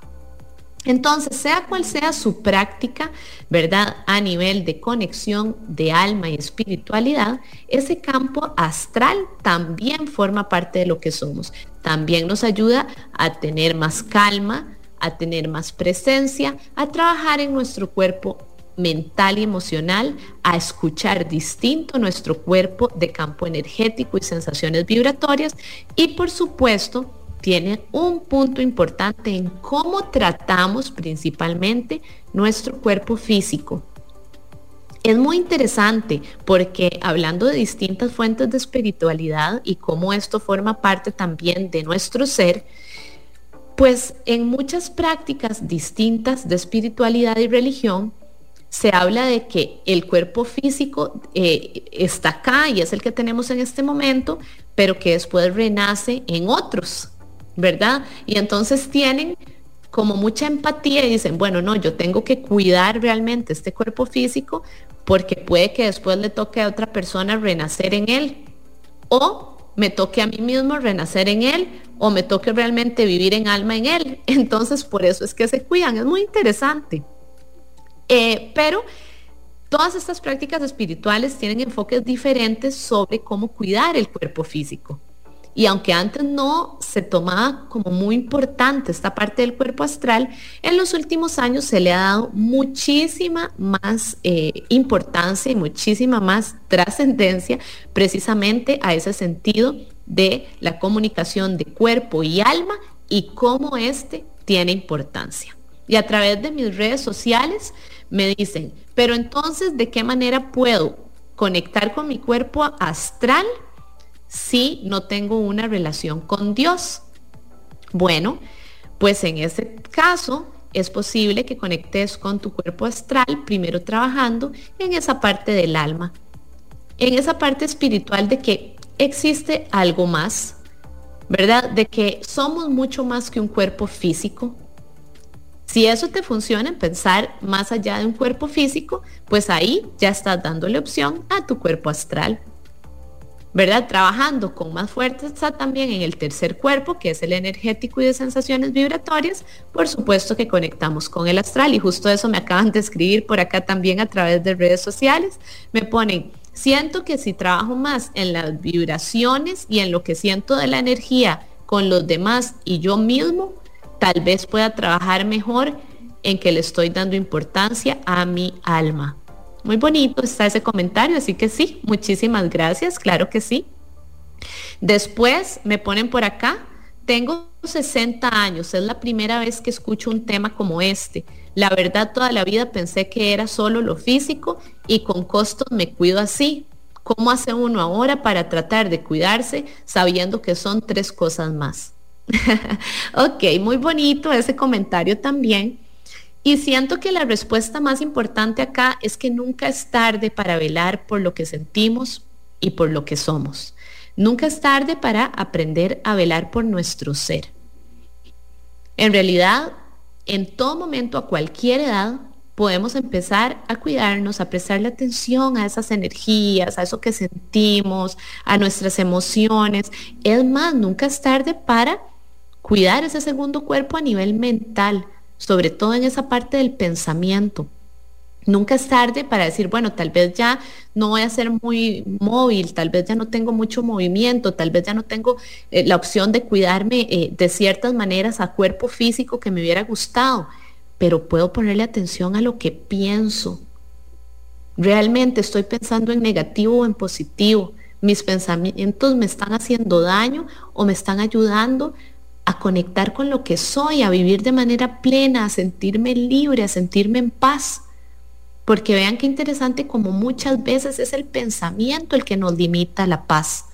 entonces, sea cual sea su práctica, ¿verdad? A nivel de conexión de alma y espiritualidad, ese campo astral también forma parte de lo que somos. También nos ayuda a tener más calma, a tener más presencia, a trabajar en nuestro cuerpo mental y emocional, a escuchar distinto nuestro cuerpo de campo energético y sensaciones vibratorias y por supuesto tiene un punto importante en cómo tratamos principalmente nuestro cuerpo físico. Es muy interesante porque hablando de distintas fuentes de espiritualidad y cómo esto forma parte también de nuestro ser, pues en muchas prácticas distintas de espiritualidad y religión se habla de que el cuerpo físico eh, está acá y es el que tenemos en este momento, pero que después renace en otros, ¿verdad? Y entonces tienen como mucha empatía y dicen, bueno, no, yo tengo que cuidar realmente este cuerpo físico porque puede que después le toque a otra persona renacer en él. O me toque a mí mismo renacer en él o me toque realmente vivir en alma en él. Entonces, por eso es que se cuidan. Es muy interesante. Eh, pero todas estas prácticas espirituales tienen enfoques diferentes sobre cómo cuidar el cuerpo físico. Y aunque antes no se tomaba como muy importante esta parte del cuerpo astral, en los últimos años se le ha dado muchísima más eh, importancia y muchísima más trascendencia precisamente a ese sentido de la comunicación de cuerpo y alma y cómo éste tiene importancia. Y a través de mis redes sociales me dicen, pero entonces, ¿de qué manera puedo conectar con mi cuerpo astral si no tengo una relación con Dios? Bueno, pues en ese caso es posible que conectes con tu cuerpo astral, primero trabajando en esa parte del alma, en esa parte espiritual de que existe algo más, ¿verdad? De que somos mucho más que un cuerpo físico. Si eso te funciona en pensar más allá de un cuerpo físico, pues ahí ya estás dándole opción a tu cuerpo astral. ¿verdad? Trabajando con más fuerza también en el tercer cuerpo, que es el energético y de sensaciones vibratorias, por supuesto que conectamos con el astral y justo eso me acaban de escribir por acá también a través de redes sociales. Me ponen, siento que si trabajo más en las vibraciones y en lo que siento de la energía con los demás y yo mismo, tal vez pueda trabajar mejor en que le estoy dando importancia a mi alma. Muy bonito está ese comentario, así que sí, muchísimas gracias, claro que sí. Después me ponen por acá, tengo 60 años, es la primera vez que escucho un tema como este. La verdad, toda la vida pensé que era solo lo físico y con costos me cuido así. ¿Cómo hace uno ahora para tratar de cuidarse sabiendo que son tres cosas más? ok, muy bonito ese comentario también. Y siento que la respuesta más importante acá es que nunca es tarde para velar por lo que sentimos y por lo que somos. Nunca es tarde para aprender a velar por nuestro ser. En realidad, en todo momento, a cualquier edad, podemos empezar a cuidarnos, a prestarle atención a esas energías, a eso que sentimos, a nuestras emociones. Es más, nunca es tarde para cuidar ese segundo cuerpo a nivel mental sobre todo en esa parte del pensamiento. Nunca es tarde para decir, bueno, tal vez ya no voy a ser muy móvil, tal vez ya no tengo mucho movimiento, tal vez ya no tengo eh, la opción de cuidarme eh, de ciertas maneras a cuerpo físico que me hubiera gustado, pero puedo ponerle atención a lo que pienso. Realmente estoy pensando en negativo o en positivo. Mis pensamientos me están haciendo daño o me están ayudando a conectar con lo que soy, a vivir de manera plena, a sentirme libre, a sentirme en paz. Porque vean qué interesante como muchas veces es el pensamiento el que nos limita la paz.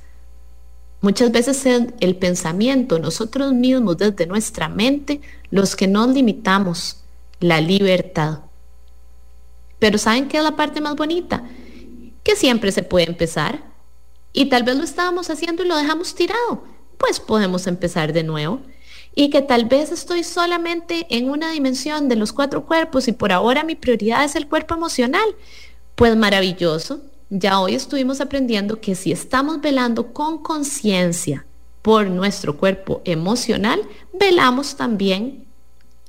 Muchas veces es el pensamiento, nosotros mismos desde nuestra mente, los que nos limitamos la libertad. Pero ¿saben qué es la parte más bonita? Que siempre se puede empezar. Y tal vez lo estábamos haciendo y lo dejamos tirado pues podemos empezar de nuevo. Y que tal vez estoy solamente en una dimensión de los cuatro cuerpos y por ahora mi prioridad es el cuerpo emocional. Pues maravilloso. Ya hoy estuvimos aprendiendo que si estamos velando con conciencia por nuestro cuerpo emocional, velamos también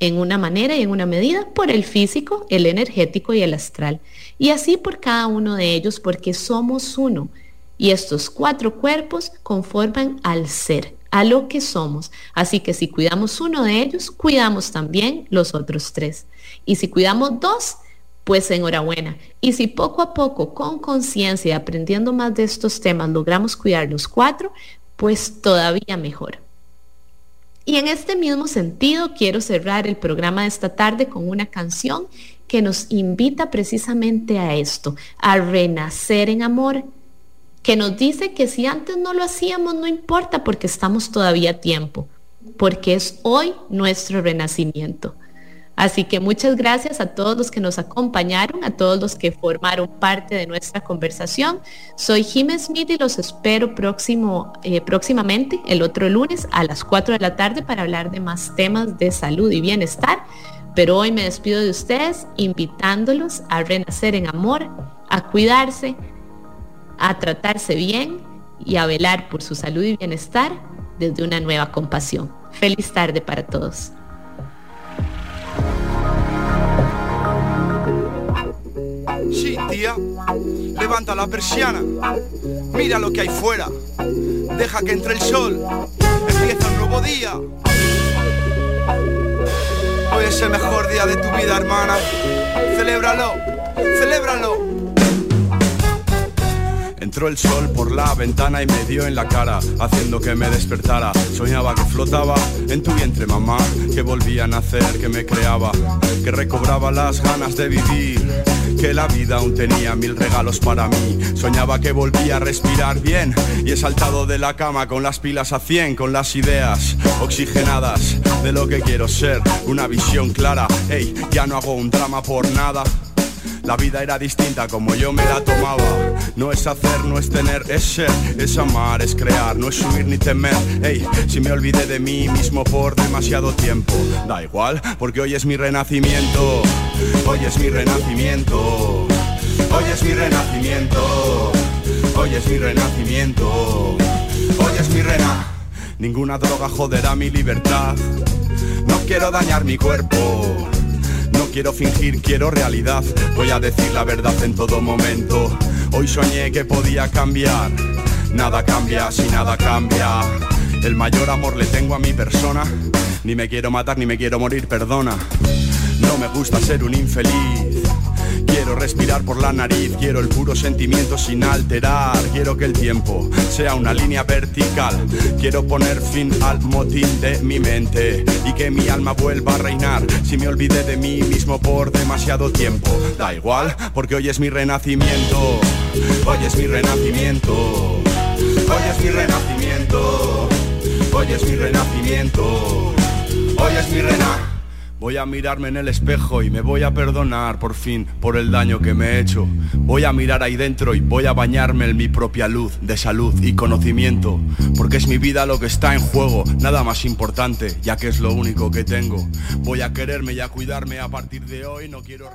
en una manera y en una medida por el físico, el energético y el astral. Y así por cada uno de ellos, porque somos uno. Y estos cuatro cuerpos conforman al ser, a lo que somos. Así que si cuidamos uno de ellos, cuidamos también los otros tres. Y si cuidamos dos, pues enhorabuena. Y si poco a poco, con conciencia y aprendiendo más de estos temas, logramos cuidar los cuatro, pues todavía mejor. Y en este mismo sentido, quiero cerrar el programa de esta tarde con una canción que nos invita precisamente a esto, a renacer en amor que nos dice que si antes no lo hacíamos, no importa porque estamos todavía a tiempo, porque es hoy nuestro renacimiento. Así que muchas gracias a todos los que nos acompañaron, a todos los que formaron parte de nuestra conversación. Soy Jiménez Smith y los espero próximo, eh, próximamente, el otro lunes a las 4 de la tarde para hablar de más temas de salud y bienestar. Pero hoy me despido de ustedes invitándolos a renacer en amor, a cuidarse, a tratarse bien y a velar por su salud y bienestar desde una nueva compasión. Feliz tarde para todos. Sí, tía. Levanta la persiana. Mira lo que hay fuera. Deja que entre el sol. Empieza un nuevo día. Hoy es el mejor día de tu vida, hermana. Celébralo. Celébralo. Entró el sol por la ventana y me dio en la cara, haciendo que me despertara. Soñaba que flotaba en tu vientre, mamá, que volvía a nacer, que me creaba, que recobraba las ganas de vivir que la vida aún tenía mil regalos para mí. Soñaba que volvía a respirar bien y he saltado de la cama con las pilas a 100, con las ideas oxigenadas de lo que quiero ser, una visión clara. Hey, ya no hago un drama por nada. La vida era distinta como yo me la tomaba. No es hacer, no es tener, es ser, es amar, es crear, no es subir ni temer. Ey, si me olvidé de mí mismo por demasiado tiempo, da igual, porque hoy es mi renacimiento. Hoy es mi renacimiento. Hoy es mi renacimiento. Hoy es mi renacimiento. Hoy es mi rena. Ninguna droga joderá mi libertad. No quiero dañar mi cuerpo quiero fingir, quiero realidad. Voy a decir la verdad en todo momento. Hoy soñé que podía cambiar. Nada cambia si nada cambia. El mayor amor le tengo a mi persona. Ni me quiero matar ni me quiero morir, perdona. No me gusta ser un infeliz. Quiero respirar por la nariz, quiero el puro sentimiento sin alterar. Quiero que el tiempo sea una línea vertical. Quiero poner fin al motín de mi mente y que mi alma vuelva a reinar. Si me olvidé de mí mismo por demasiado tiempo, da igual, porque hoy es mi renacimiento. Hoy es mi renacimiento. Hoy es mi renacimiento. Hoy es mi renacimiento. Hoy es mi renacimiento. Voy a mirarme en el espejo y me voy a perdonar por fin por el daño que me he hecho. Voy a mirar ahí dentro y voy a bañarme en mi propia luz de salud y conocimiento. Porque es mi vida lo que está en juego, nada más importante, ya que es lo único que tengo. Voy a quererme y a cuidarme a partir de hoy, no quiero.